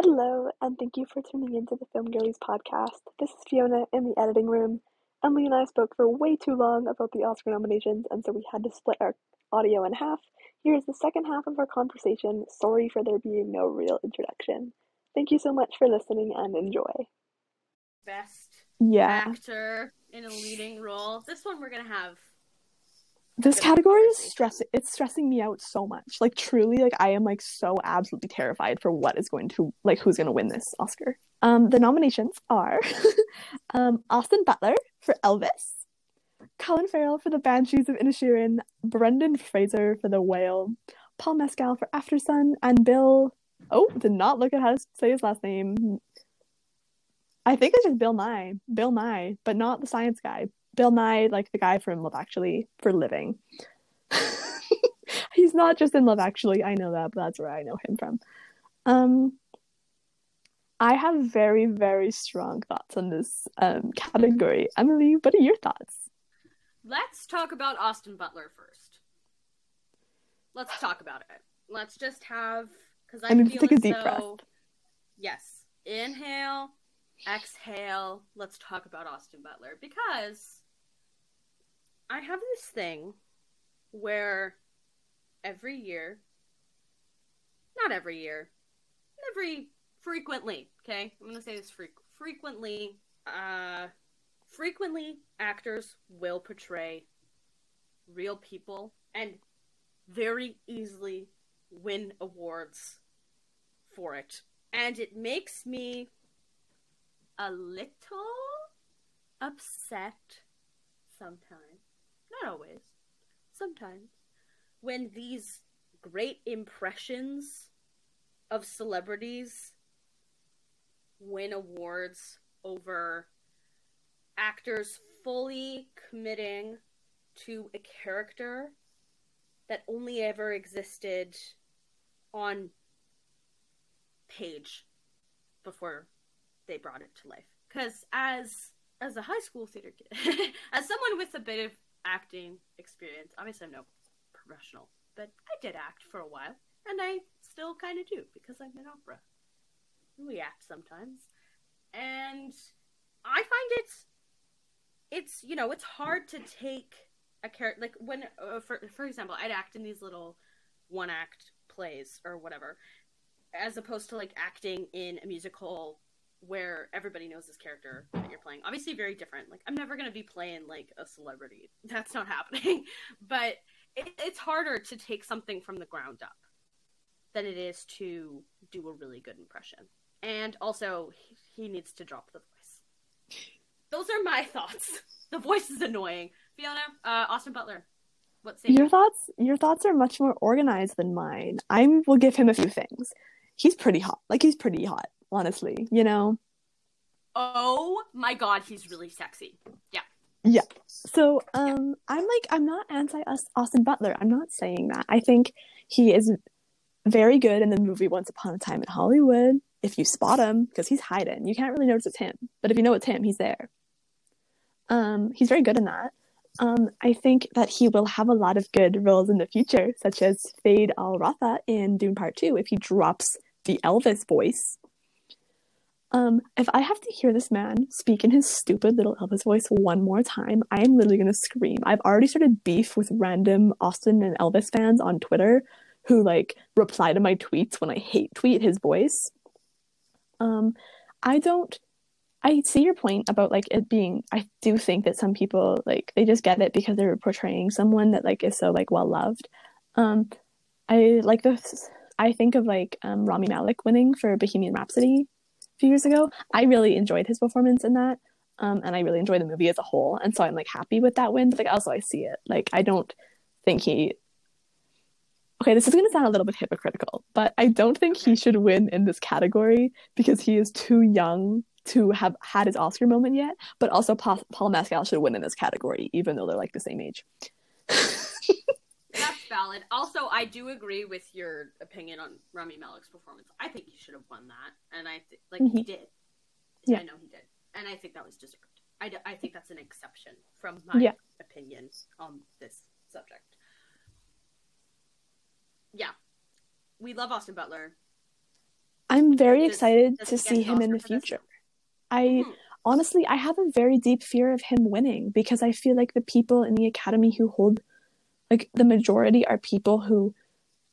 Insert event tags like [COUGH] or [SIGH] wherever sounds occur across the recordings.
Hello, and thank you for tuning into the Film Girlies podcast. This is Fiona in the editing room. Emily and I spoke for way too long about the Oscar nominations, and so we had to split our audio in half. Here's the second half of our conversation. Sorry for there being no real introduction. Thank you so much for listening and enjoy. Best Yeah. actor in a leading role. This one we're gonna have. This category is stressing it's stressing me out so much. Like truly, like I am like so absolutely terrified for what is going to like who's gonna win this Oscar. Um the nominations are [LAUGHS] um Austin Butler for Elvis, Colin Farrell for the Banshees of Inisherin, Brendan Fraser for The Whale, Paul Mescal for Aftersun, and Bill oh, did not look at how to say his last name. I think it's just Bill Nighy. Bill Nighy, but not the science guy. Bill Nighy, like the guy from Love Actually, for living. [LAUGHS] He's not just in Love Actually. I know that, but that's where I know him from. Um, I have very, very strong thoughts on this um, category. Emily, what are your thoughts? Let's talk about Austin Butler first. Let's talk about it. Let's just have because I, I feel take a deep though- breath. Yes, inhale, exhale. Let's talk about Austin Butler because I have this thing where every year, not every year, every frequently, okay? I'm gonna say this fre- frequently. Uh, frequently, actors will portray real people and very easily win awards for it. And it makes me a little upset sometimes. Not always. Sometimes. When these great impressions of celebrities win awards over actors fully committing to a character that only ever existed on page before they brought it to life. Because as as a high school theater kid, [LAUGHS] as someone with a bit of acting experience, obviously I'm no professional, but I did act for a while, and I still kind of do because I'm in opera. We act sometimes, and I find it's it's you know it's hard to take a character like when uh, for for example I'd act in these little one act plays or whatever as opposed to like acting in a musical where everybody knows this character that you're playing. Obviously very different. Like i'm never going to be playing like a celebrity. [LAUGHS] That's not happening. [LAUGHS] But it, it's harder to take something from the ground up than it is to do a really good impression. And also he, he needs to drop the voice. Those are my [LAUGHS] thoughts. The voice is annoying. Fiona uh, austin butler what say Your you? thoughts your thoughts are much more organized than mine. I will give him a few things. He's pretty hot. Like he's pretty hot, honestly, you know. oh my god he's really sexy yeah Yeah. So, um, I'm like, I'm not anti us Austin Butler. I'm not saying that. I think he is very good in the movie Once Upon a Time in Hollywood. If you spot him, because he's hiding, you can't really notice it's him. But if you know it's him, he's there. Um, he's very good in that. Um, I think that he will have a lot of good roles in the future, such as Feyd-Rautha in Dune Part Two, if he drops the Elvis voice. Um, if I have to hear this man speak in his stupid little Elvis voice one more time, I am literally gonna scream. I've already started beef with random Austin and Elvis fans on Twitter who like reply to my tweets when I hate tweet his voice. Um, I don't I see your point about like it being I do think that some people like they just get it because they're portraying someone that like is so like well loved. Um I like this I think of like um Rami Malek winning for Bohemian Rhapsody few years ago. I really enjoyed his performance in that. Um and I really enjoy the movie as a whole. And so I'm like happy with that win, but like also I see it. Like I don't think he Okay, this is to sound a little bit hypocritical, but I don't think he should win in this category because he is too young to have had his Oscar moment yet. But also, Pa- Paul Mescal should win in this category, even though they're like the same age. [LAUGHS] Valid. Also, I do agree with your opinion on Rami Malek's performance. I think he should have won that, and I th- like he did. Yeah. I know he did, and I think that was deserved. I, d- I think that's an exception from my Yeah. opinion on this subject. Yeah, we love Austin Butler. I'm very excited to see him in the future. I Hmm. honestly, I have a very deep fear of him winning because I feel like the people in the academy who hold, like the majority are people who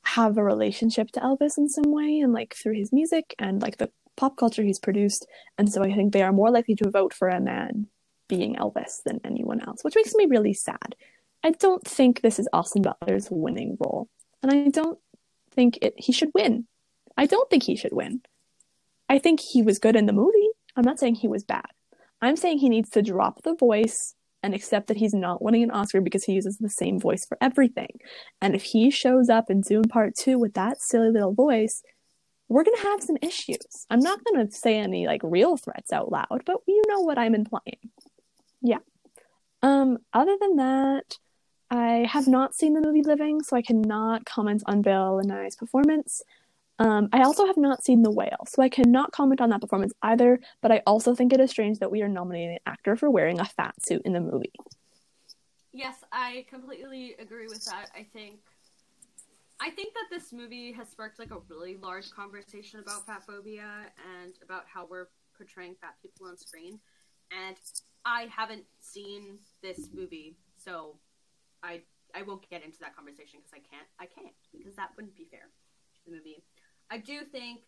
have a relationship to Elvis in some way and like through his music and like the pop culture he's produced. And so I think they are more likely to vote for a man being Elvis than anyone else, which makes me really sad. I don't think this is Austin Butler's winning role. And I don't think it he should win. I don't think he should win. I think he was good in the movie. I'm not saying he was bad. I'm saying he needs to drop the voice and accept that he's not winning an Oscar because he uses the same voice for everything. And if he shows up in Dune Part 2 with that silly little voice, we're going to have some issues. I'm not going to say any like real threats out loud, but you know what I'm implying. Yeah. Um other than that, I have not seen the movie Living, so I cannot comment on Bill and Nighy's performance. Um, I also have not seen The Whale, so I cannot comment on that performance either, but I also think it is strange that we are nominating an actor for wearing a fat suit in the movie. Yes, I completely agree with that. I think I think that this movie has sparked like a really large conversation about fat phobia and about how we're portraying fat people on screen. And I haven't seen this movie, so I I won't get into that conversation because I can't I can't because that wouldn't be fair to the movie. I do think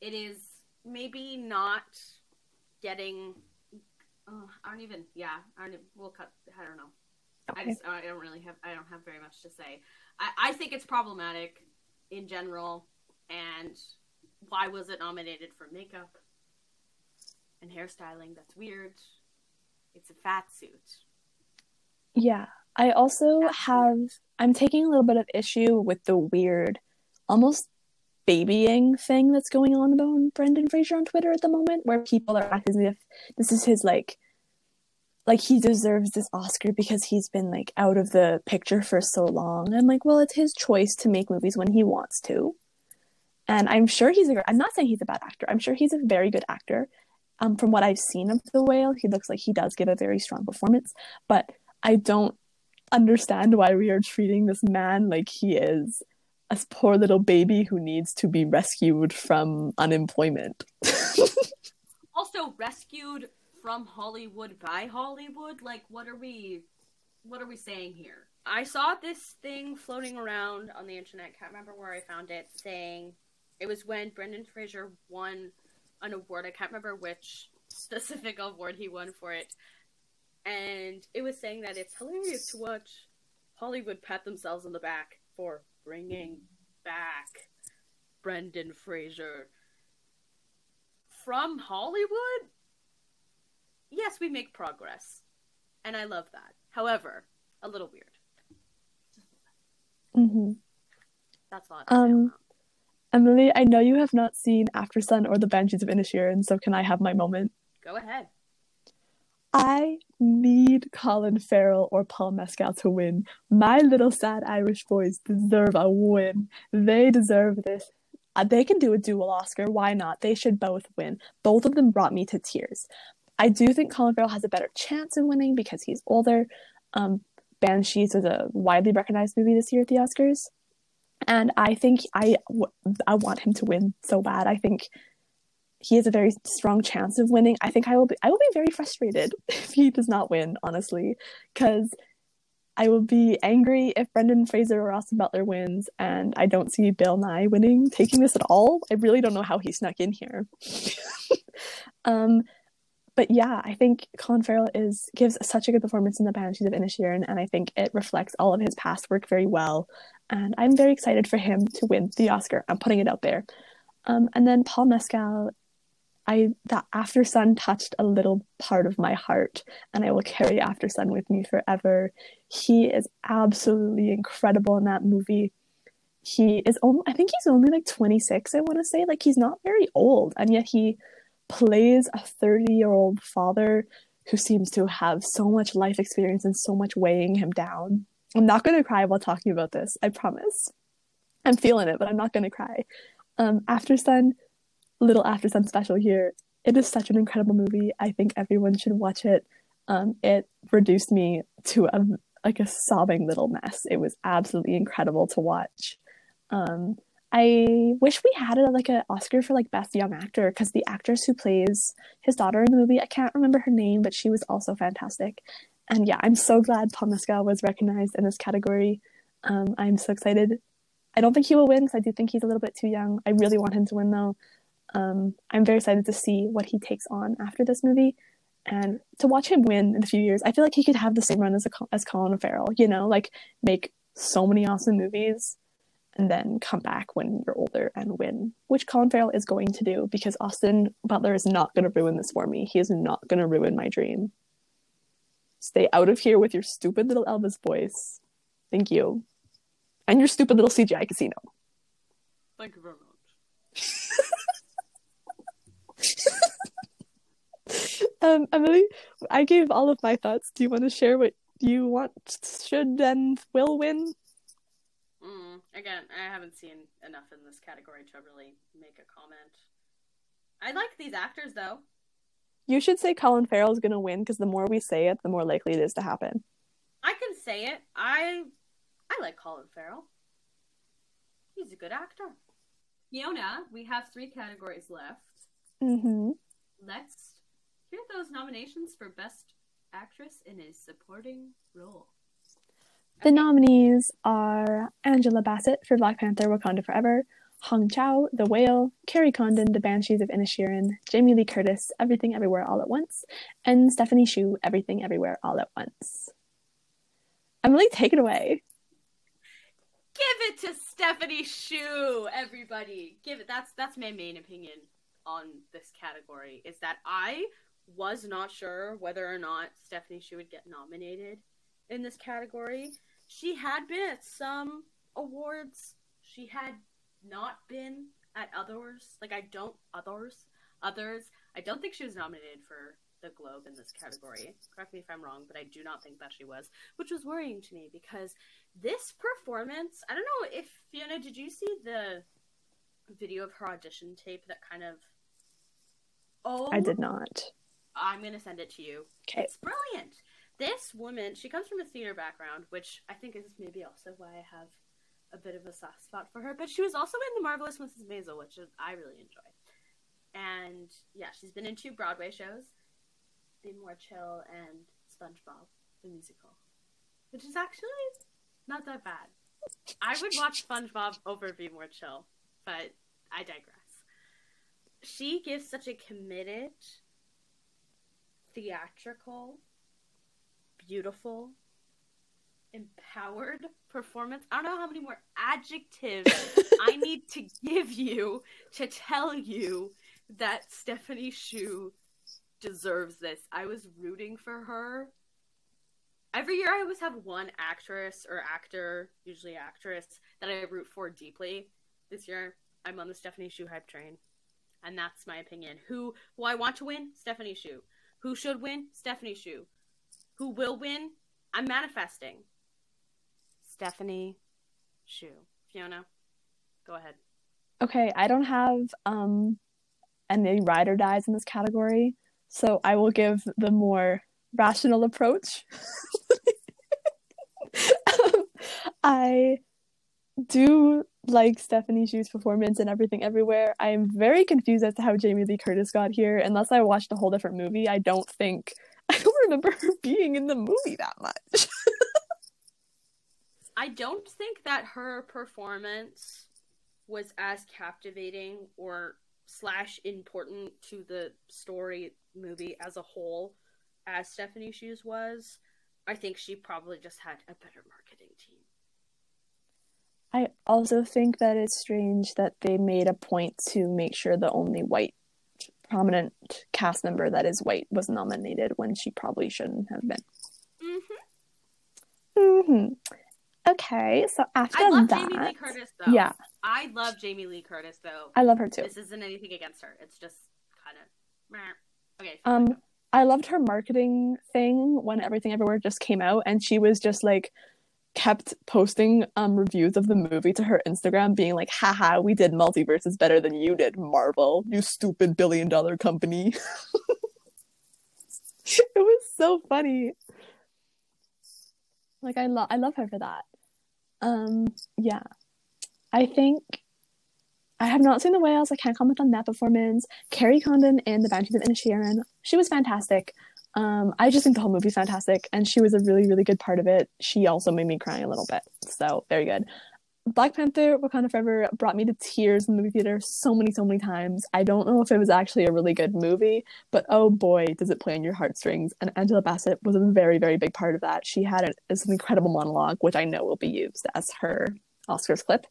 it is maybe not getting. Uh, I don't even. Yeah, I don't. Even, we'll cut. I don't know. I just I don't really have I don't have very much to say. I, I think it's problematic in general and why was it nominated for makeup and hairstyling? That's weird. It's a fat suit. Yeah. I also have I'm taking a little bit of issue with the weird almost babying thing that's going on about Brendan Fraser on Twitter at the moment, where people are acting as if this is his like like he deserves this Oscar because he's been like out of the picture for so long. I'm like, well, it's his choice to make movies when he wants to. And I'm sure he's a I'm not saying he's a bad actor. I'm sure he's a very good actor. Um, from what I've seen of The Whale, he looks like he does give a very strong performance, but I don't understand why we are treating this man like he is a poor little baby who needs to be rescued from unemployment. [LAUGHS] Also rescued from Hollywood by Hollywood? Like what are we what are we saying here? I saw this thing floating around on the internet, can't remember where I found it, saying it was when Brendan Fraser won an award. I can't remember which specific [LAUGHS] award he won for it. And it was saying that it's hilarious to watch Hollywood pat themselves on the back for bringing back Brendan Fraser from Hollywood. Yes, we make progress, and I love that. However, a little weird. hmm That's all. I have to say on Um. Emily, I know you have not seen Aftersun or The Banshees of Inisherin, so can I have my moment? Go ahead. I need Colin Farrell or Paul Mescal to win. My little sad Irish boys deserve a win. They deserve this. Uh, they can do a dual Oscar. Why not? They should both win. Both of them brought me to tears. I do think Colin Farrell has a better chance of winning because he's older. Um, Banshees was a widely recognized movie this year at the Oscars, and I think I I want him to win so bad. I think he has a very strong chance of winning. I think I will be I will be very frustrated [LAUGHS] if he does not win, honestly, because I will be angry if Brendan Fraser or Austin Butler wins, and I don't see Bill Nighy winning, taking this at all. I really don't know how he snuck in here. [LAUGHS] um, but yeah, I think Colin Farrell is gives such a good performance in the Banshees of Inisherin, and I think it reflects all of his past work very well. And I'm very excited for him to win the Oscar. I'm putting it out there. Um, and then Paul Mescal, I that Aftersun touched a little part of my heart, and I will carry Aftersun with me forever. He is absolutely incredible in that movie. He is only, I think he's only like 26, I want to say. Like, he's not very old, and yet he plays a 30 year old father who seems to have so much life experience and so much weighing him down. I'm not going to cry while talking about this, I promise. I'm feeling it, but I'm not going to cry. Um, Aftersun, little Aftersun special here. It is such an incredible movie. I think everyone should watch it. Um, it reduced me to a like a sobbing little mess. It was absolutely incredible to watch. Um, I wish we had a, like an Oscar for like best young actor because the actress who plays his daughter in the movie, I can't remember her name, but she was also fantastic. And yeah, I'm so glad Paul Mescal was recognized in this category. Um, I'm so excited. I don't think he will win because I do think he's a little bit too young. I really want him to win though. Um, I'm very excited to see what he takes on after this movie and to watch him win in a few years. I feel like he could have the same run as a, as Colin Farrell, you know, like make so many awesome movies and then come back when you're older and win, which Colin Farrell is going to do because Austin Butler is not going to ruin this for me. He is not going to ruin my dream. Stay out of here with your stupid little Elvis voice. Thank you. And your stupid little CGI casino. Thank you very much. [LAUGHS] [LAUGHS] um, Emily, I gave all of my thoughts. Do you want to share what you want should and will win? Mm, again, I haven't seen enough in this category to really make a comment. I like these actors though. You should say Colin Farrell is going to win because the more we say it, the more likely it is to happen. I can say it. I I like Colin Farrell. He's a good actor. Fiona, we have three categories left. Mm-hmm. Let's hear those nominations for Best Actress in a Supporting Role. The nominees are Angela Bassett for Black Panther Wakanda Forever, Hong Chau, The Whale, Kerry Condon, The Banshees of Inisherin, Jamie Lee Curtis, Everything Everywhere All at Once, and Stephanie Hsu, Everything Everywhere All at Once. Emily, take it away. Give it to Stephanie Hsu, everybody. Give it. That's that's my main opinion on this category. Is that I was not sure whether or not Stephanie Hsu would get nominated in this category. She had been at some awards. She had not been at others. Like I don't others others. I don't think she was nominated for the Globe in this category. Correct me if I'm wrong, but I do not think that she was, which was worrying to me because this performance. I don't know if Fiona, did you see the video of her audition tape that kind of? Oh, I did not. I'm gonna send it to you. Okay. It's brilliant. This woman, she comes from a theater background, which I think is maybe also why I have a bit of a soft spot for her. But she was also in The Marvelous Mrs. Maisel, which I really enjoy. And yeah, she's been in two Broadway shows, Be More Chill and SpongeBob the musical, which is actually not that bad. I would watch SpongeBob over Be More Chill, but I digress. She gives such a committed, theatrical, beautiful, empowered performance. I don't know how many more adjectives [LAUGHS] I need to give you to tell you that Stephanie Hsu deserves this. I was rooting for her. Every year I always have one actress or actor, usually actress, that I root for deeply. This year I'm on the Stephanie Hsu hype train. And that's my opinion. Who who I want to win? Stephanie Hsu. Who should win? Stephanie Hsu. Who will win? I'm manifesting. Stephanie Hsu. Fiona, go ahead. Okay, I don't have um any ride or dies in this category, so I will give the more rational approach. [LAUGHS] um, I do like Stephanie Hsu's performance and everything everywhere. I am very confused as to how Jamie Lee Curtis got here. Unless I watched a whole different movie, I don't think [LAUGHS] I don't remember her being in the movie that much. [LAUGHS] I don't think that her performance was as captivating or slash important to the story movie as a whole as Stephanie Hsu's was. I think she probably just had a better marketing team. I also think that it's strange that they made a point to make sure the only white prominent cast member that is white was nominated when she probably shouldn't have been. Mm-hmm. Mm-hmm. Okay, so after I love that, Jamie Lee Curtis though. yeah, I love Jamie Lee Curtis though. I love her too. This isn't anything against her. It's just kind of okay. Um, I loved her marketing thing when Everything Everywhere just came out, and she was just like kept posting um reviews of the movie to her Instagram, being like, "Haha, we did multiverses better than you did, Marvel, you stupid billion dollar company." [LAUGHS] it was so funny. Like I love I love her for that. Um, yeah, I think I have not seen the whales. I can't comment on that performance. Kerry Condon in The Banshees of Inisherin, she was fantastic. Um, I just think the whole movie's fantastic, and she was a really, really good part of it. She also made me cry a little bit, so very good. Black Panther: Wakanda Forever brought me to tears in the movie theater so many, so many times. I don't know if it was actually a really good movie, but oh boy, does it play on your heartstrings! And Angela Bassett was a very, very big part of that. She had an, incredible monologue, which I know will be used as her Oscars clip.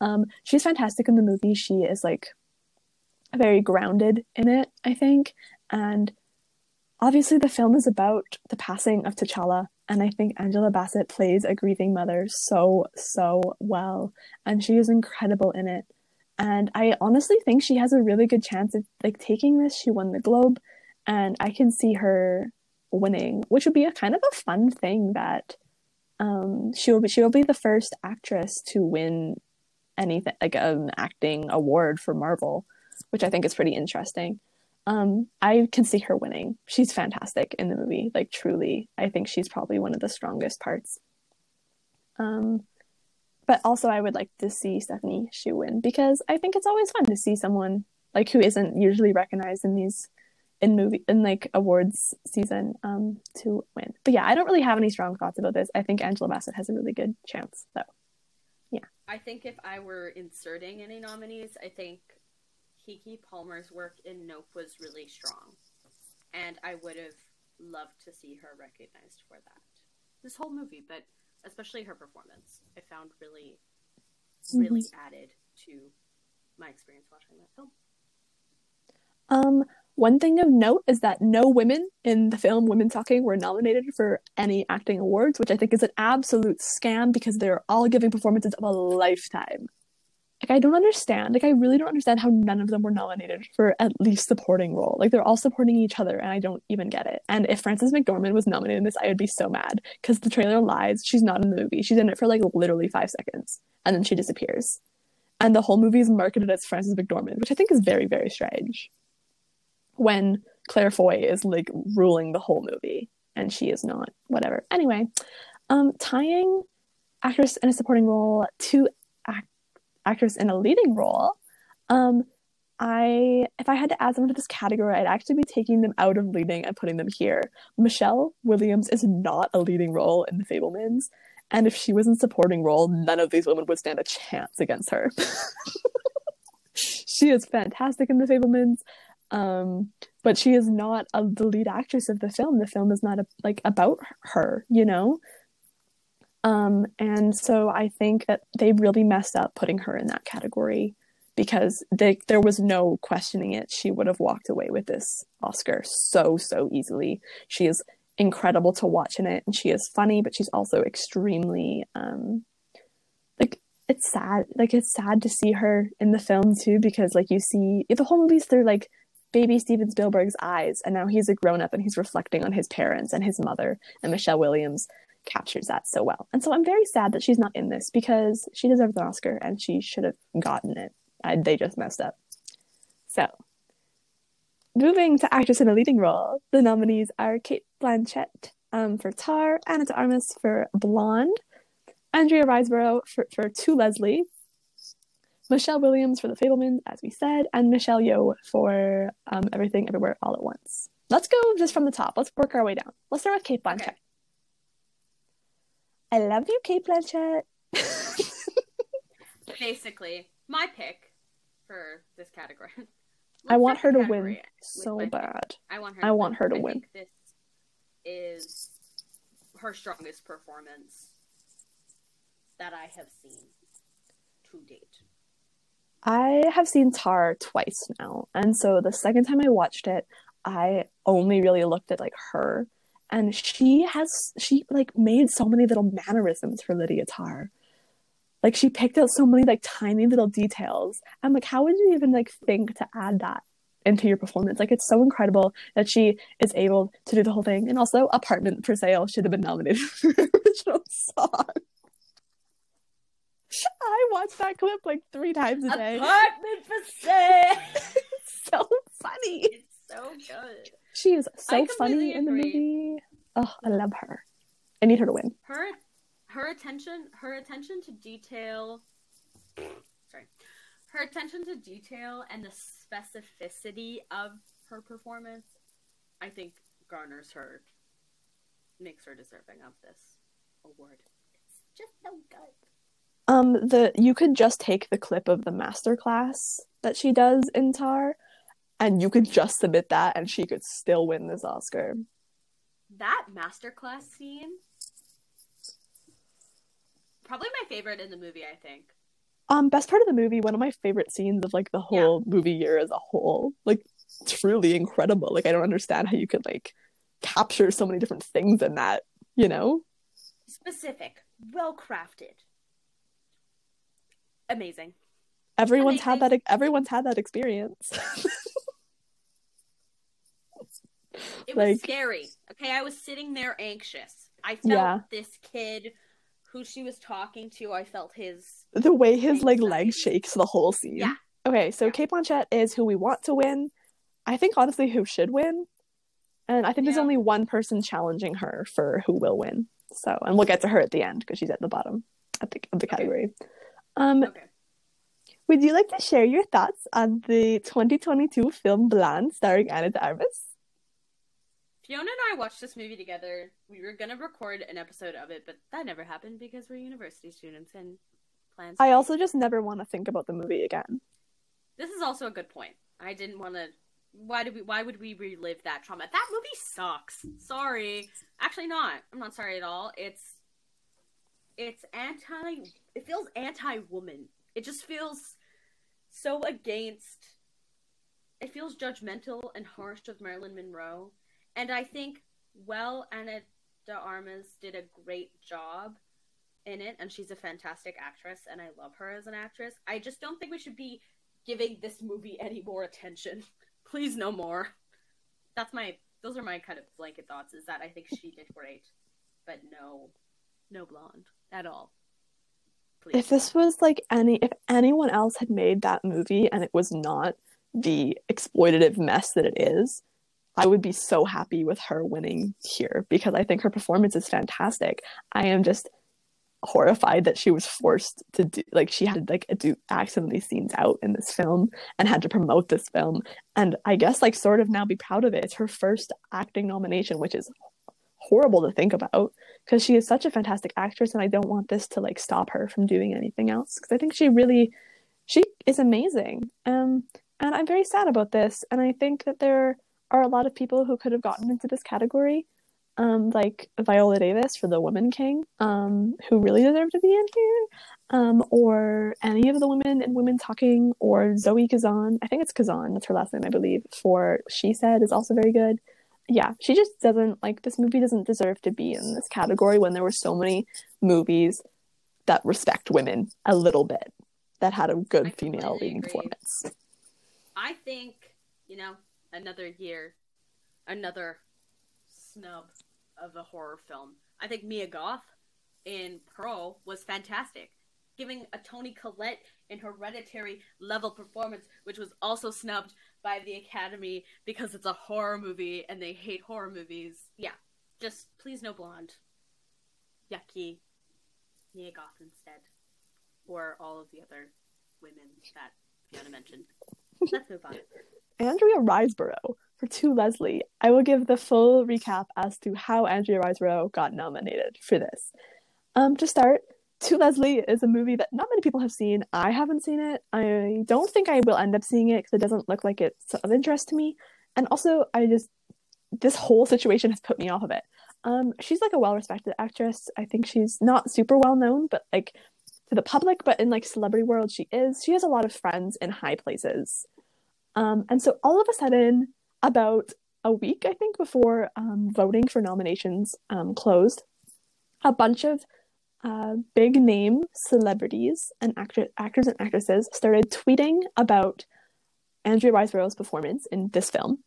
Um, she's fantastic in the movie. She is like very grounded in it, I think, and obviously the film is about the passing of T'Challa and I think Angela Bassett plays a grieving mother so so well and she is incredible in it. And I honestly think she has a really good chance of like taking this. She won the globe and I can see her winning which would be a kind of a fun thing that um she will be she will be the first actress to win anything like an acting award for Marvel which I think is pretty interesting um, I can see her winning. She's fantastic in the movie. Like truly, I think she's probably one of the strongest parts. Um, but also I would like to see Stephanie Hsu win because I think it's always fun to see someone like who isn't usually recognized in these in movie in like awards season um to win. But yeah, I don't really have any strong thoughts about this. I think Angela Bassett has a really good chance. though. yeah. I think if I were inserting any nominees, I think Keke Palmer's work in Nope was really strong, and I would have loved to see her recognized for that. This whole movie, but especially her performance, I found really, really mm-hmm. added to my experience watching that film. Um, one thing of note is that no women in the film Women Talking were nominated for any acting awards, which I think is an absolute scam because they're all giving performances of a lifetime like I don't understand. Like I really don't understand how none of them were nominated for at least supporting role. Like they're all supporting each other and I don't even get it. And if Frances McDormand was nominated in this, I would be so mad because the trailer lies. She's not in the movie. She's in it for like literally 5 seconds and then she disappears. And the whole movie is marketed as Frances McDormand, which I think is very very strange. When Claire Foy is like ruling the whole movie and she is not. Whatever. Anyway, um tying actress in a supporting role to actress in a leading role, um, I if I had to add them to this category, I'd actually be taking them out of leading and putting them here. Michelle Williams is not a leading role in The Fabelmans, and if she was in supporting role, none of these women would stand a chance against her. [LAUGHS] she is fantastic in The Fabelmans, um, but she is not a, the lead actress of the film. The film is not a, like about her, you know. Um, and so I think that they really messed up putting her in that category because they, there was no questioning it. She would have walked away with this Oscar so, so easily. She is incredible to watch in it, and she is funny, but she's also extremely, um, like, it's sad. Like, it's sad to see her in the film, too, because, like, you see the whole movie's through, like, baby Steven Spielberg's eyes, and now he's a grown up and he's reflecting on his parents and his mother and Michelle Williams captures that so well. And so I'm very sad that she's not in this because she deserves an Oscar and she should have gotten it. I, they just messed up. So, moving to actress in a leading role, the nominees are Cate Blanchett um, for Tar, Ana de Armas for Blonde, Andrea Riseborough for, for To Leslie, Michelle Williams for The Fabelmans, as we said, and Michelle Yeoh for um, Everything Everywhere All at Once. Let's go just from the top. Let's work our way down. Let's start with Cate Blanchett. Okay. I love you, Cate Blanchett. [LAUGHS] Basically, my pick for this category. [LAUGHS] I want her to win so bad. I want her. I want win. her to I win. this is her strongest performance that I have seen to date. I have seen Tar twice now, and so the second time I watched it, I only really looked at like her and she has she like made so many little mannerisms for Lydia Tar. Like she picked out so many like tiny little details. I'm like, how would you even like think to add that into your performance? Like it's so incredible that she is able to do the whole thing. And also Apartment for Sale should have been nominated [LAUGHS] for original song. I watched that clip like three times a day. Apartment for Sale. [LAUGHS] so funny. It's so good. She is so funny in the movie. Oh, I love her. I need her to win. Her her attention her attention to detail sorry. her attention to detail and the specificity of her performance, I think garners her, makes her deserving of this award. It's just so good. Um, the you could just take the clip of the master class that she does in Tar, and you could just submit that, and she could still win this Oscar. That masterclass scene, probably my favorite in the movie. I think. Um, best part of the movie, one of my favorite scenes of like the whole movie year as a whole. Like, truly incredible. Like, I don't understand how you could like capture so many different things in that. You know, Specific, well crafted, amazing. everyone's had that. Everyone's had that experience. [LAUGHS] It was scary. Okay, I was sitting there anxious. I felt Yeah. this kid who she was talking to. I felt his. the way his like leg shakes the whole scene. Yeah. Okay, so Yeah. Cate Blanchett is who we want to win. I think honestly who should win. And I think there's only one person challenging her for who will win. So, and we'll get to her at the end because she's at the bottom of the, of the Okay. category. Um, Okay. would you like to share your thoughts on the 2022 film Blonde starring Ana de Armas? Fiona and I watched this movie together. We were gonna record an episode of it, but that never happened because we're university students and plans. I also just never want to think about the movie again. This is also a good point. I didn't want to. Why did we? Why would we relive that trauma? That movie sucks. Sorry. Actually, not. I'm not sorry at all. It's. It's anti. It feels anti-woman. It just feels so against. It feels judgmental and harsh with Marilyn Monroe, and I think well, Ana de Armas did a great job in it, and she's a fantastic actress, and I love her as an actress. I just don't think we should be giving this movie any more attention. [LAUGHS] Please, no more. That's my. Those are my kind of blanket thoughts. Is that I think she did great, but no, no blonde at all. Please. if this was like any if anyone else had made that movie and it was not the exploitative mess that it is i would be so happy with her winning here because i think her performance is fantastic. I am just horrified that she was forced to do like she had like do these scenes out in this film and had to promote this film. And i guess like sort of now be proud of it. It's her first acting nomination which is horrible to think about because she is such a fantastic actress and i don't want this to like stop her from doing anything else because i think she really she is amazing. Um and i'm very sad about this and i think that there are a lot of people who could have gotten into this category um like viola davis for the woman king um who really deserve to be in here um or any of the women in women talking or zoe kazan i think it's kazan that's her last name i believe for she said is also very good yeah, she just doesn't like this movie doesn't deserve to be in this category when there were so many movies that respect women a little bit that had a good female leading agree. performance. I think you know another year, another snub of a horror film. I think Mia Goth in Pearl was fantastic, giving a Toni Collette in Hereditary level performance, which was also snubbed by the Academy because it's a horror movie and they hate horror movies. Yeah, just please no blonde. Yucky. Mia Goth instead, or all of the other women that Fiona mentioned. Let's move on. Andrea Riseborough for To Leslie. I will give the full recap as to how Andrea Riseborough got nominated for this. Um, to start, To Leslie is a movie that not many people have seen. I haven't seen it. I don't think I will end up seeing it because it doesn't look like it's of interest to me. And also, I just this whole situation has put me off of it. Um, she's like a well-respected actress. I think she's not super well known, but like to the public, but in like celebrity world, she is. She has a lot of friends in high places. Um, and so all of a sudden, about a week, I think, before um, voting for nominations um, closed, a bunch of uh, big name celebrities and actor- actors and actresses started tweeting about Andrea Riseborough's performance in this film.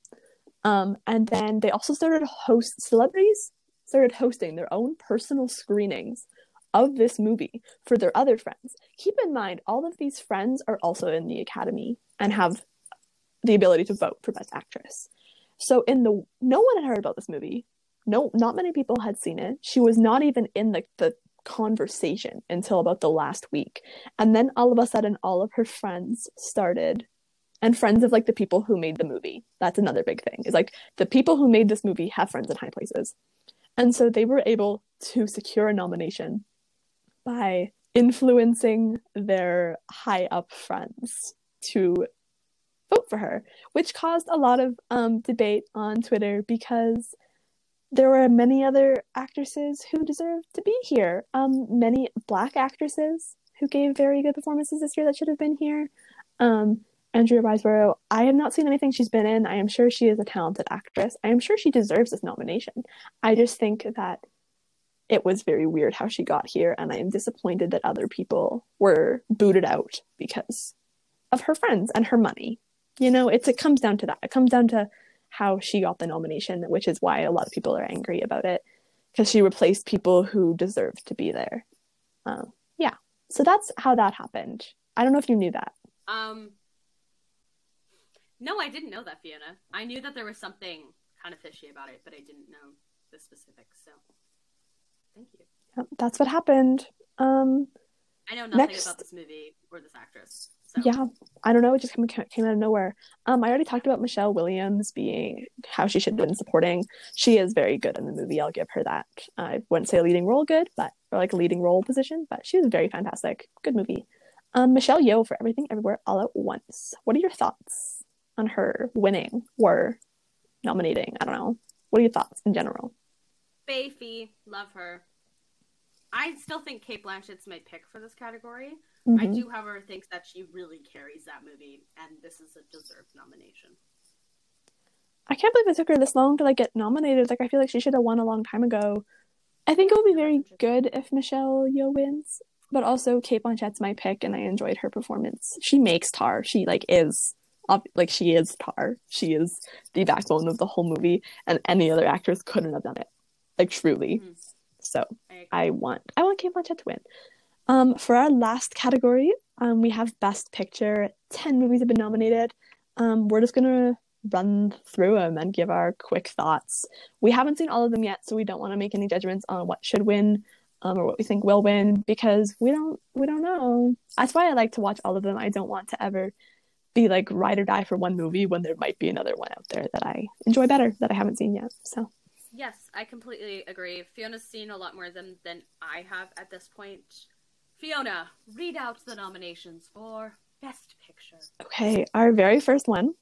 Um, and then they also started host celebrities started hosting their own personal screenings of this movie for their other friends. Keep in mind, all of these friends are also in the Academy and have the ability to vote for Best Actress. So in the no one had heard about this movie. No, not many people had seen it. She was not even in the the conversation until about the last week. And then all of a sudden, all of her friends started, and friends of like the people who made the movie. That's another big thing. Is like the people who made this movie have friends in high places. And so they were able to secure a nomination by influencing their high up friends to vote for her, which caused a lot of um, debate on Twitter because there were many other actresses who deserved to be here. Um, many black actresses who gave very good performances this year that should have been here. Um, Andrea Riseborough, I have not seen anything she's been in. I am sure she is a talented actress. I am sure she deserves this nomination. I just think that it was very weird how she got here, and I am disappointed that other people were booted out because of her friends and her money. You know, it's it comes down to that. It comes down to how she got the nomination, which is why a lot of people are angry about it because she replaced people who deserved to be there. Um, yeah, so that's how that happened. I don't know if you knew that. Um, no, I didn't know that, Fiona. I knew that there was something kind of fishy about it, but I didn't know the specifics. So, thank you. That's what happened. Um, I know nothing next... about this movie or this actress. So. Yeah, I don't know. It just came, came out of nowhere. Um, I already talked about Michelle Williams being how she should have been supporting. She is very good in the movie. I'll give her that. I wouldn't say a leading role good, but or like a leading role position, but she was very fantastic. Good movie. Um, Michelle Yeoh for Everything Everywhere All at Once. What are your thoughts on her winning or nominating? I don't know. What are your thoughts in general? Bayfy, love her. I still think Cate Blanchett's my pick for this category. Mm-hmm. I do, however, think that she really carries that movie, and this is a deserved nomination. I can't believe it took her this long to like get nominated. Like I feel like she should have won a long time ago. I think it would be very good if Michelle Yeoh wins, but also Cate Blanchett's my pick, and I enjoyed her performance. She makes Tar. She like is like she is Tar. She is the backbone of the whole movie, and any other actress couldn't have done it. Like truly. Mm-hmm. So I, I want I want Cate Blanchett to win. Um, for our last category, um, we have Best Picture. Ten movies have been nominated. Um, we're just gonna run through them and give our quick thoughts. We haven't seen all of them yet, so we don't want to make any judgments on what should win um, or what we think will win because we don't we don't know. That's why I like to watch all of them. I don't want to ever be like ride or die for one movie when there might be another one out there that I enjoy better that I haven't seen yet. So Yes, I completely agree. Fiona's seen a lot more than than I have at this point. Fiona, read out the nominations for Best Picture. Okay, our very first one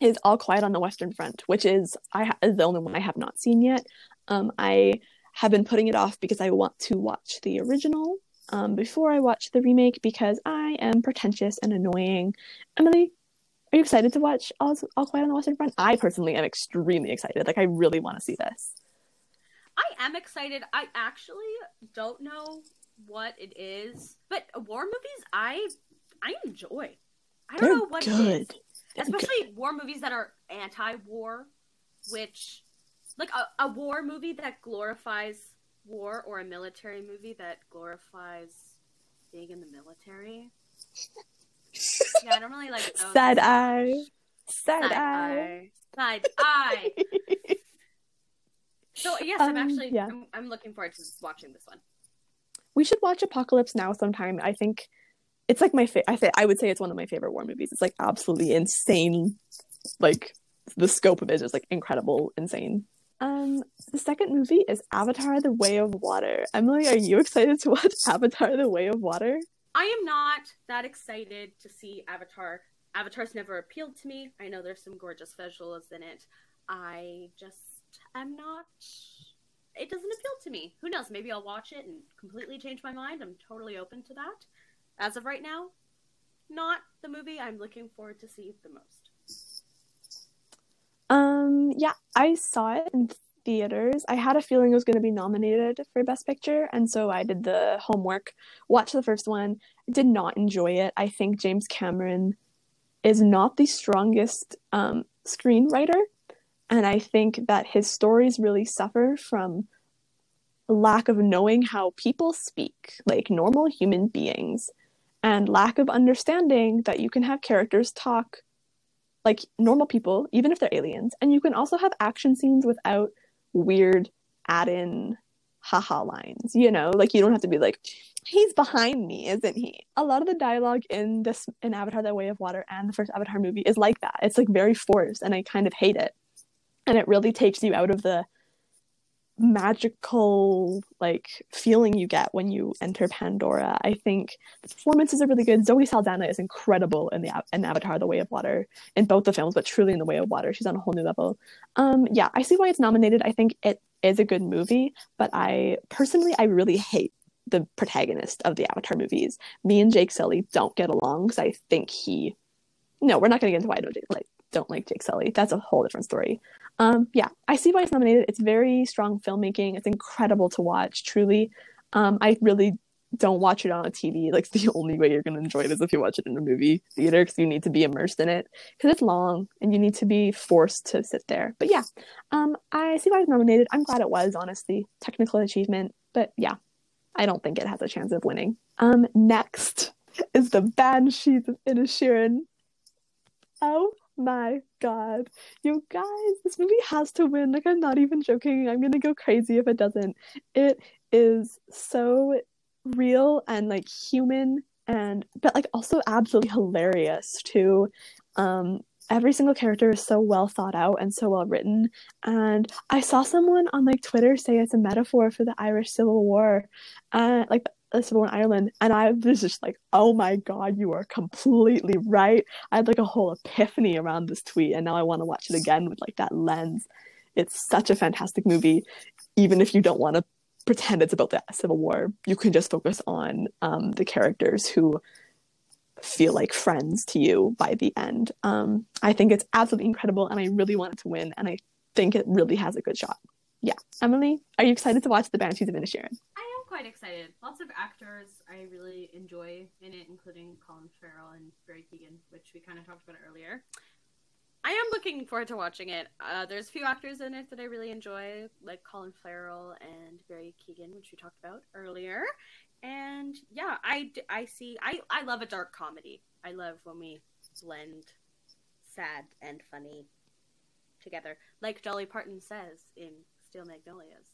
is All Quiet on the Western Front, which is I ha- is the only one I have not seen yet. Um, I have been putting it off because I want to watch the original um, before I watch the remake because I am pretentious and annoying. Emily, are you excited to watch All, All Quiet on the Western Front? I personally am extremely excited. Like, I really want to see this. I am excited. I actually don't know what it is, but war movies I I enjoy. I don't They're know what good. it is. Especially good. war movies that are anti-war, which like a, a war movie that glorifies war or a military movie that glorifies being in the military yeah, I don't really like those. Side eye. Side, Side eye. eye. Side eye. [LAUGHS] so yes, um, I'm actually yeah. I'm, I'm looking forward to watching this one. We should watch Apocalypse Now sometime. I think it's like my favorite. I say I would say it's one of my favorite war movies. It's like absolutely insane. Like the scope of it is like incredible, insane. Um, the second movie is Avatar: The Way of Water. Emily, are you excited to watch [LAUGHS] Avatar: The Way of Water? I am not that excited to see Avatar. Avatar's never appealed to me. I know there's some gorgeous visuals in it. I just am not. It doesn't appeal to me. Who knows? Maybe I'll watch it and completely change my mind. I'm totally open to that. As of right now, not the movie I'm looking forward to see the most. Um, yeah, I saw it in theaters. I had a feeling it was going to be nominated for Best Picture, and so I did the homework, watched the first one, did not enjoy it. I think James Cameron is not the strongest um, screenwriter, and I think that his stories really suffer from lack of knowing how people speak, like normal human beings, and lack of understanding that you can have characters talk like normal people, even if they're aliens, and you can also have action scenes without weird add in haha lines, you know? Like you don't have to be like, he's behind me, isn't he? A lot of the dialogue in this in Avatar The Way of Water and the first Avatar movie is like that. It's like very forced and I kind of hate it. And it really takes you out of the magical like feeling you get when you enter Pandora. I think the performances are really good. Zoe Saldana is incredible in the in Avatar: The Way of Water in both the films, but truly in The Way of Water, she's on a whole new level. Um, yeah, I see why it's nominated. I think it is a good movie, but I personally I really hate the protagonist of the Avatar movies. Me and Jake Sully don't get along because I think he. No, we're not going to get into why I don't like don't like Jake Sully. That's a whole different story. Um, yeah, I see why it's nominated. It's very strong filmmaking. It's incredible to watch, truly. Um, I really don't watch it on a TV. [LAUGHS] Like the only way you're going to enjoy it is if you watch it in a movie theater because you need to be immersed in it because it's long and you need to be forced to sit there. But yeah, um, I see why it's nominated. I'm glad it was, honestly. Technical achievement. But yeah, I don't think it has a chance of winning. Um, next [LAUGHS] is the Banshees of Inisherin. Oh my god. You guys, this movie has to win. Like, I'm not even joking. I'm gonna go crazy if it doesn't. It is so real and like human and but like also absolutely hilarious too. Um every single character is so well thought out and so well written. And I saw someone on like Twitter say it's a metaphor for the Irish Civil War. Uh, like Civil in Ireland, and I was just like, "Oh my god, you are completely right." I had like a whole epiphany around this tweet, and now I want to watch it again with like that lens. It's such a fantastic movie, even if you don't want to pretend it's about the Civil War. You can just focus on um, the characters who feel like friends to you by the end. Um, I think it's absolutely incredible, and I really want it to win, and I think it really has a good shot. Yeah, Emily, are you excited to watch The Banshees of Inisherin? Quite excited. Lots of actors I really enjoy in it, including Colin Farrell and Barry Keoghan, which we kind of talked about earlier. I am looking forward to watching it. Uh, there's a few actors in it that I really enjoy, like Colin Farrell and Barry Keoghan, which we talked about earlier. And yeah, I, I see. I, I love a dark comedy. I love when we blend sad and funny together, like Dolly Parton says in Steel Magnolias.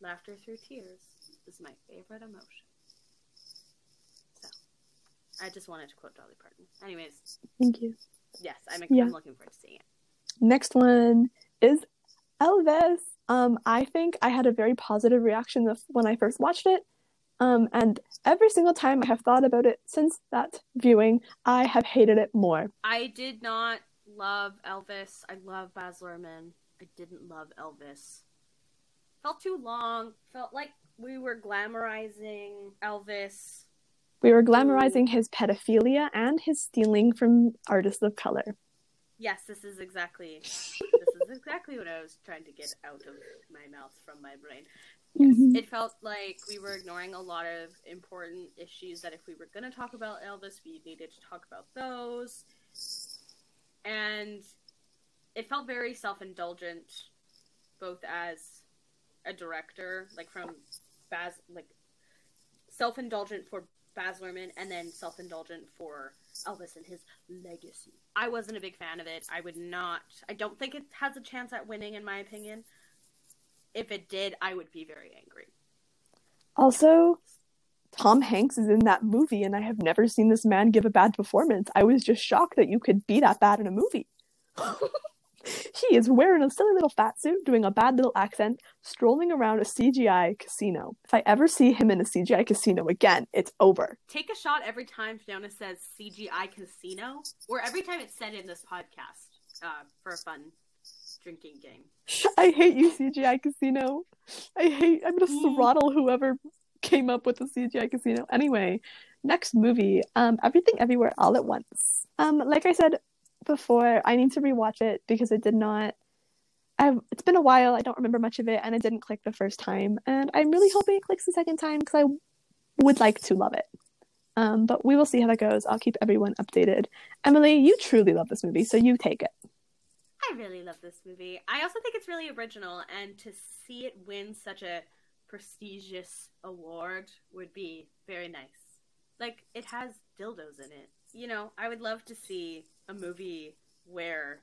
Laughter through tears is my favorite emotion. So, I just wanted to quote Dolly Parton. Anyways. Thank you. Yes, I'm, yeah. I'm looking forward to seeing it. Next one is Elvis. Um, I think I had a very positive reaction when I first watched it. Um, and every single time I have thought about it since that viewing, I have hated it more. I did not love Elvis. I love Baz Luhrmann. I didn't love Elvis. Felt too long. Felt like we were glamorizing Elvis. We were glamorizing his pedophilia and his stealing from artists of color. Yes, this is exactly [LAUGHS] this is exactly what I was trying to get out of my mouth from my brain. Yes, mm-hmm. it felt like we were ignoring a lot of important issues that if we were going to talk about Elvis, we needed to talk about those. And it felt very self-indulgent both as a director, like from Baz, like self-indulgent for Baz Luhrmann, and then self-indulgent for Elvis and his legacy. I wasn't a big fan of it. I would not. I don't think it has a chance at winning, in my opinion. If it did, I would be very angry. Also, Tom Hanks is in that movie, and I have never seen this man give a bad performance. I was just shocked that you could be that bad in a movie. [LAUGHS] He is wearing a silly little fat suit, doing a bad little accent, strolling around a CGI casino. If I ever see him in a CGI casino again, it's over. Take a shot every time Fiona says CGI casino, or every time it's said in this podcast uh, for a fun drinking game. I hate you, CGI casino. I hate. I'm gonna mm. throttle whoever came up with the CGI casino. Anyway, next movie, um, Everything Everywhere All at Once. Um, like I said before. I need to rewatch it because it did not. I've, it's been a while. I don't remember much of it, and it didn't click the first time. And I'm really hoping it clicks the second time because I would like to love it. Um, but we will see how that goes. I'll keep everyone updated. Emily, you truly love this movie, so you take it. I really love this movie. I also think it's really original, and to see it win such a prestigious award would be very nice. Like, it has dildos in it. You know, I would love to see a movie where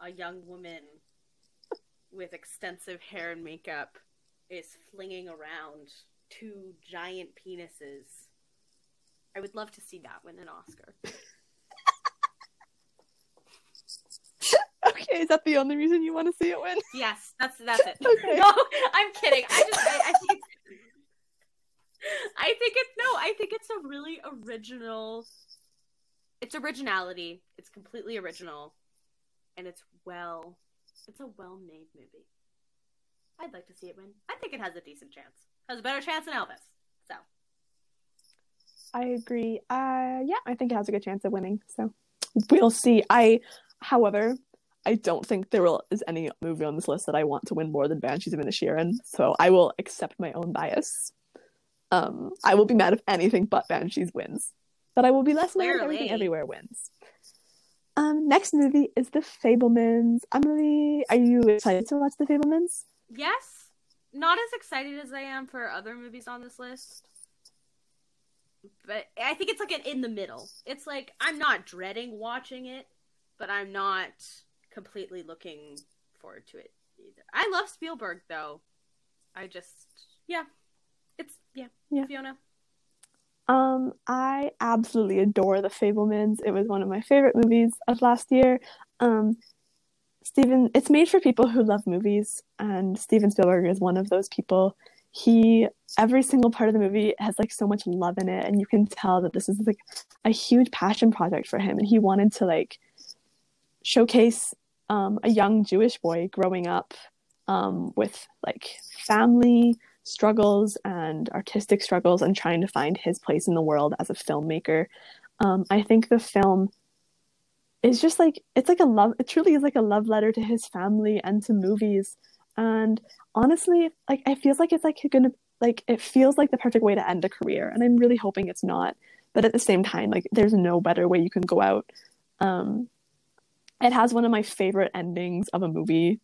a young woman with extensive hair and makeup is flinging around two giant penises. I would love to see that win an Oscar. okay, is that the only reason you want to see it win? Yes, that's that's it. [LAUGHS] Okay. No, I'm kidding. I just I, I think I think it's no, I think it's a really original it's originality. It's completely original. And it's well it's a well made movie. I'd like to see it win. I think it has a decent chance. Has a better chance than Elvis. So I agree. Uh, yeah, I think it has a good chance of winning. So we'll see. I, however, I don't think there will, is any movie on this list that I want to win more than Banshees of Inisherin. So I will accept my own bias. Um, I will be mad if anything but Banshees wins, but I will be less mad if everything everywhere wins. Um, next movie is The Fabelmans. Emily, are you excited to watch The Fabelmans? yes, not as excited as I am for other movies on this list. But I think it's like an in the middle. It's like I'm not dreading watching it, but I'm not completely looking forward to it either. I love Spielberg though. I just yeah. It's yeah. Yeah. Fiona. Um, I absolutely adore The Fabelmans. It was one of my favorite movies of last year. Um, Steven, it's made for people who love movies, and Steven Spielberg is one of those people. He every single part of the movie has like so much love in it, and you can tell that this is like a huge passion project for him, and he wanted to like showcase um, a young Jewish boy growing up um, with like family struggles and artistic struggles and trying to find his place in the world as a filmmaker. Um, I think the film is just like it's like a love it truly is like a love letter to his family and to movies. And honestly, like it feels like it's like gonna like it feels like the perfect way to end a career. And I'm really hoping it's not. But at the same time, like there's no better way you can go out. Um, it has one of my favorite endings of a movie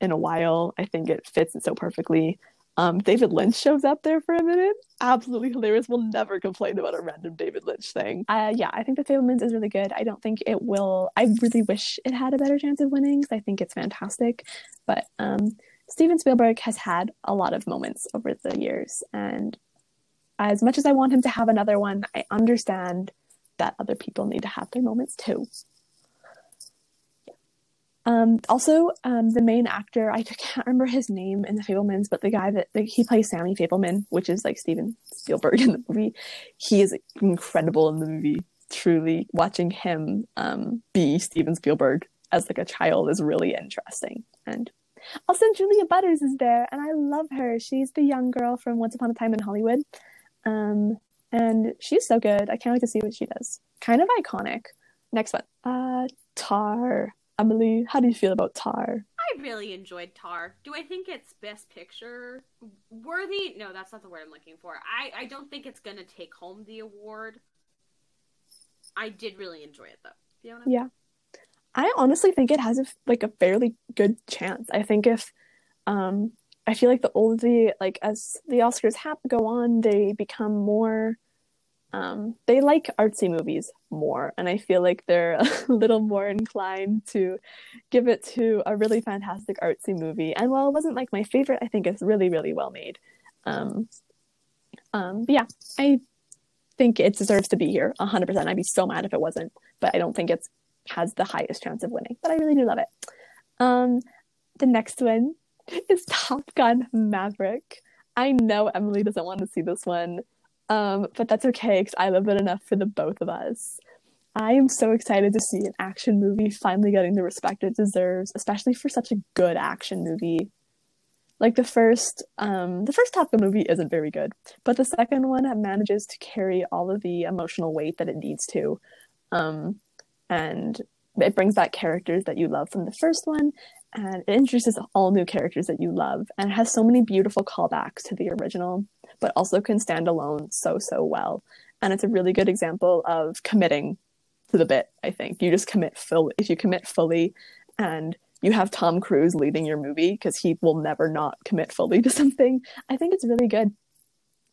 in a while. I think it fits it so perfectly. Um, David Lynch shows up there for a minute. Absolutely hilarious. We'll never complain about a random David Lynch thing. Uh, yeah, I think The Fabelmans is really good. I don't think it will. I really wish it had a better chance of winning 'cause I think it's fantastic. But um, Steven Spielberg has had a lot of moments over the years, and as much as I want him to have another one, I understand that other people need to have their moments too. Um, also, um, the main actor, I can't remember his name in the Fabelmans, but the guy that like, he plays Sammy Fabelman, which is like Steven Spielberg in the movie, he is incredible in the movie. Truly, watching him um, be Steven Spielberg as like a child is really interesting. And also, Julia Butters is there, and I love her. She's the young girl from Once Upon a Time in Hollywood, um, and she's so good. I can't wait to see what she does. Kind of iconic. Next one, uh, Tar. Emily, how do you feel about Tar? I really enjoyed Tar. Do I think it's best picture worthy? No, that's not the word I'm looking for. I, I don't think it's gonna take home the award. I did really enjoy it though. Fiona? Yeah. I honestly think it has a like a fairly good chance. I think if um I feel like the older the like as the Oscars have go on, they become more um they like artsy movies more and I feel like they're [LAUGHS] a little more inclined to give it to a really fantastic artsy movie. And while it wasn't like my favorite, I think it's really really well made. Um um but yeah, I think it deserves to be here 100%. I'd be so mad if it wasn't, but I don't think it has the highest chance of winning. But I really do love it. Um, the next one [LAUGHS] is Top Gun Maverick. I know Emily doesn't want to see this one, um, but that's okay because I love it enough for the both of us. I am so excited to see an action movie finally getting the respect it deserves, especially for such a good action movie. Like the first, um, the first Top Gun movie isn't very good, but the second one manages to carry all of the emotional weight that it needs to. Um, and it brings back characters that you love from the first one and it introduces all new characters that you love and it has so many beautiful callbacks to the original but also can stand alone so so well and it's a really good example of committing to the bit i think you just commit full if you commit fully and you have tom cruise leading your movie because he will never not commit fully to [LAUGHS] something i think it's really good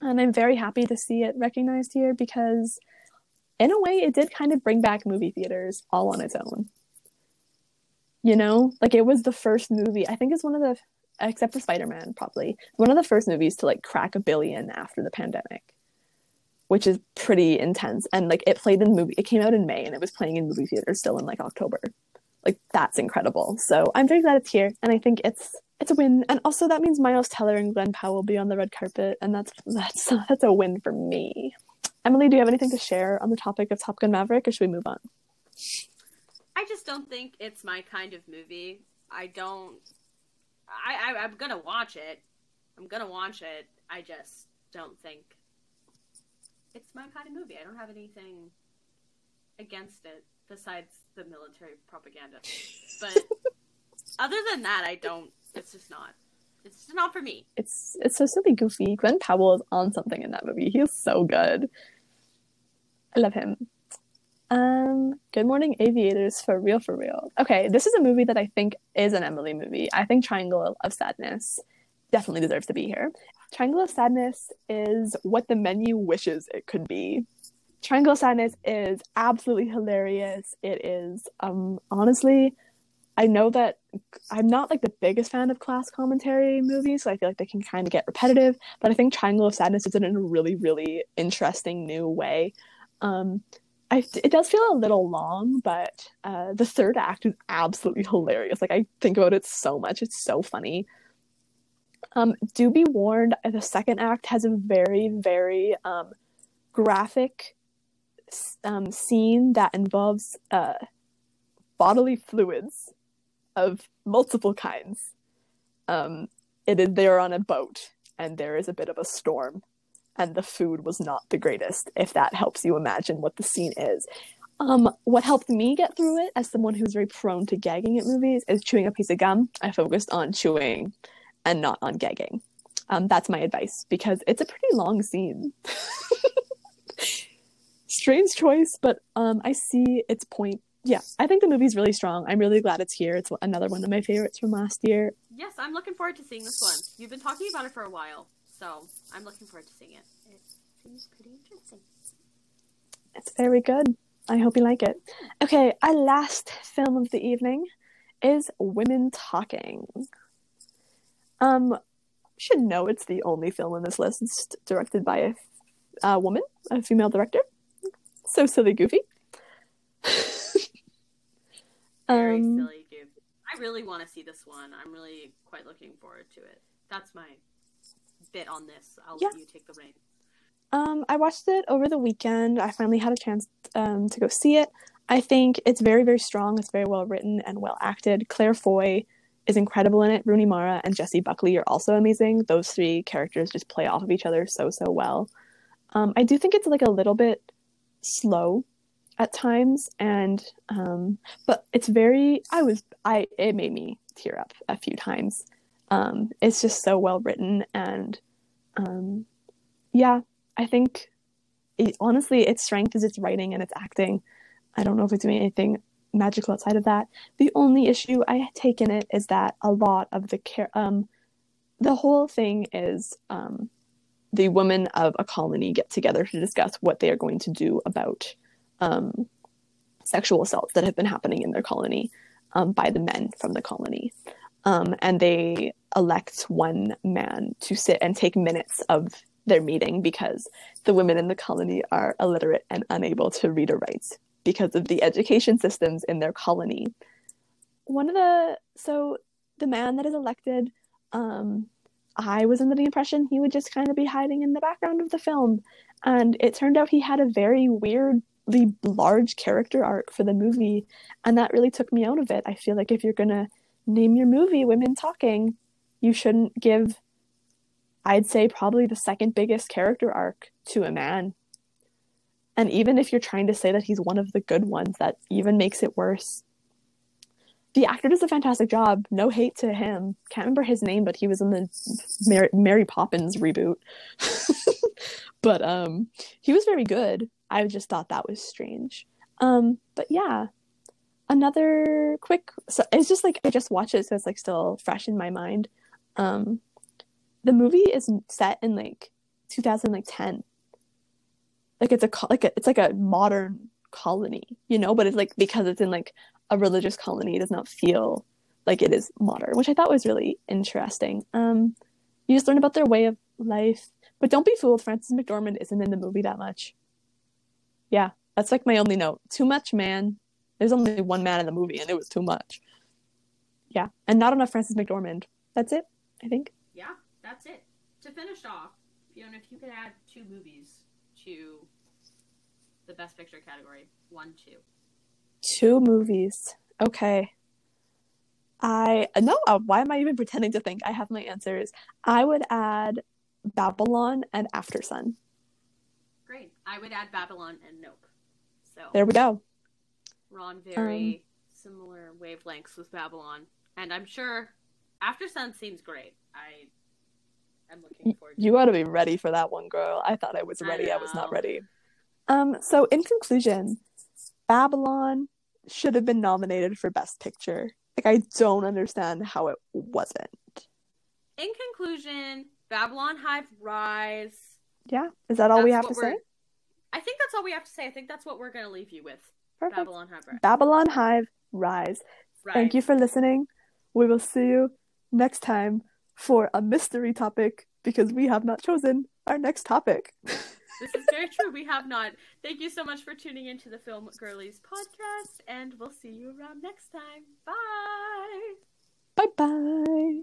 and i'm very happy to see it recognized here because in a way, it did kind of bring back movie theaters all on its own. You know, like it was the first movie. I think it's one of the except for Spider-Man probably. One of the first movies to like crack a billion after the pandemic. Which is pretty intense. And like it played in movie it came out in May and it was playing in movie theaters still in like October. Like that's incredible. So I'm very glad it's here and I think it's it's a win. And also that means Miles Teller and Glen Powell will be on the red carpet and that's that's that's a win for me. Emily, do you have anything to share on the topic of Top Gun Maverick or should we move on? I just don't think it's my kind of movie. I don't. I, I I'm gonna watch it. I'm gonna watch it. I just don't think it's my kind of movie. I don't have anything against it besides the military propaganda. But [LAUGHS] other than that, I don't. It's just not. It's just not for me. It's it's so silly goofy. Glen Powell is on something in that movie. He's so good. I love him. Um, Good Morning Aviators for real, for real. Okay, this is a movie that I think is an Emily movie. I think Triangle of Sadness definitely deserves to be here. Triangle of Sadness is what the menu wishes it could be. Triangle of Sadness is absolutely hilarious. It is, um, honestly, I know that I'm not like the biggest fan of class commentary movies, so I feel like they can kind of get repetitive. But I think Triangle of Sadness is in a really, really interesting new way. Um, I, it does feel a little long, but uh, the third act is absolutely hilarious. Like I think about it so much; it's so funny. Um, do be warned: the second act has a very, very um, graphic um, scene that involves uh, bodily fluids of multiple kinds. Um, it is they are on a boat, and there is a bit of a storm, and the food was not the greatest, if that helps you imagine what the scene is. Um, what helped me get through it as someone who's very prone to gagging at movies is chewing a piece of gum. I focused on chewing and not on gagging. Um, that's my advice because it's a pretty long scene. [LAUGHS] Strange choice, but um, I see its point. Yeah, I think the movie's really strong. I'm really glad it's here. It's another one of my favorites from last year. Yes, I'm looking forward to seeing this one. You've been talking about it for a while. So I'm looking forward to seeing it. It seems pretty interesting. It's very good. I hope you like it. Okay, our last film of the evening is Women Talking. Um, you should know it's the only film in this list it's directed by a, a woman, a female director. So silly, goofy. [LAUGHS] Very um, silly, goofy. I really want to see this one. I'm really quite looking forward to it. That's my bit on this. I'll yeah. let you take the reins. Um, I watched it over the weekend. I finally had a chance um, to go see it. I think it's very, very strong. It's very well written and well acted. Claire Foy is incredible in it. Rooney Mara and Jessie Buckley are also amazing. Those three characters just play off of each other so, so well. Um, I do think it's like a little bit slow at times, and um, but it's very. I was I it made me tear up a few times. Um, it's just so well written, and um, yeah, I think it, honestly, its strength is its writing and its acting. I don't know if it's doing anything magical outside of that. The only issue I take in it is that a lot of the care, um, the whole thing is um, the women of a colony get together to discuss what they are going to do about um, sexual assaults that have been happening in their colony um, by the men from the colony. Um, and they elect one man to sit and take minutes of their meeting because the women in the colony are illiterate and unable to read or write because of the education systems in their colony. One of the so the man that is elected, um, I was under the impression he would just kind of be hiding in the background of the film, and it turned out he had a very weirdly large character arc for the movie, and that really took me out of it. I feel like if you're gonna name your movie Women Talking, you shouldn't give, I'd say, probably the second biggest character arc to a man. And even if you're trying to say that he's one of the good ones, that even makes it worse. The actor does a fantastic job. No hate to him. Can't remember his name, but he was in the Mary, Mary Poppins reboot. [LAUGHS] but um, he was very good. I just thought that was strange. Um, but yeah, another quick so it's just like i just watched it so it's like still fresh in my mind um the movie is set in like 2010 like it's a like a, it's like a modern colony you know but it's like because it's in like a religious colony it does not feel like it is modern, which I thought was really interesting. Um, you just learn about their way of life, but don't be fooled. Frances McDormand isn't in the movie that much. Yeah, that's like my only note. Too much man. There's only one man in the movie, and it was too much. Yeah, and not enough Frances McDormand. That's it, I think. Yeah, that's it. To finish off, Fiona, if you could add two movies to the Best Picture category, one, two. Two movies. Okay. I no. Uh, why am I even pretending to think? I have my answers. I would add Babylon and Aftersun. Great. I would add Babylon and Nope. So There we go. We're on very similar wavelengths with Babylon, and I'm sure Aftersun seems great. I am looking forward. to You ought to be ready for that one, girl. I thought I was ready. I, was not ready. Um. So in conclusion, Babylon should have been nominated for Best Picture. Like I don't understand how it wasn't. In conclusion, Babylon Hive Rise. Yeah. Is that all we have to say? I think that's all we have to say. I think that's what we're gonna leave you with. Perfect. Babylon Hive Rise. Babylon Hive Rise. Rise. Thank you for listening. We will see you next time for a mystery topic because we have not chosen our next topic. [LAUGHS] This is very true. We have not. Thank you so much for tuning into the Film Girlies podcast, and we'll see you around next time. Bye. bye bye.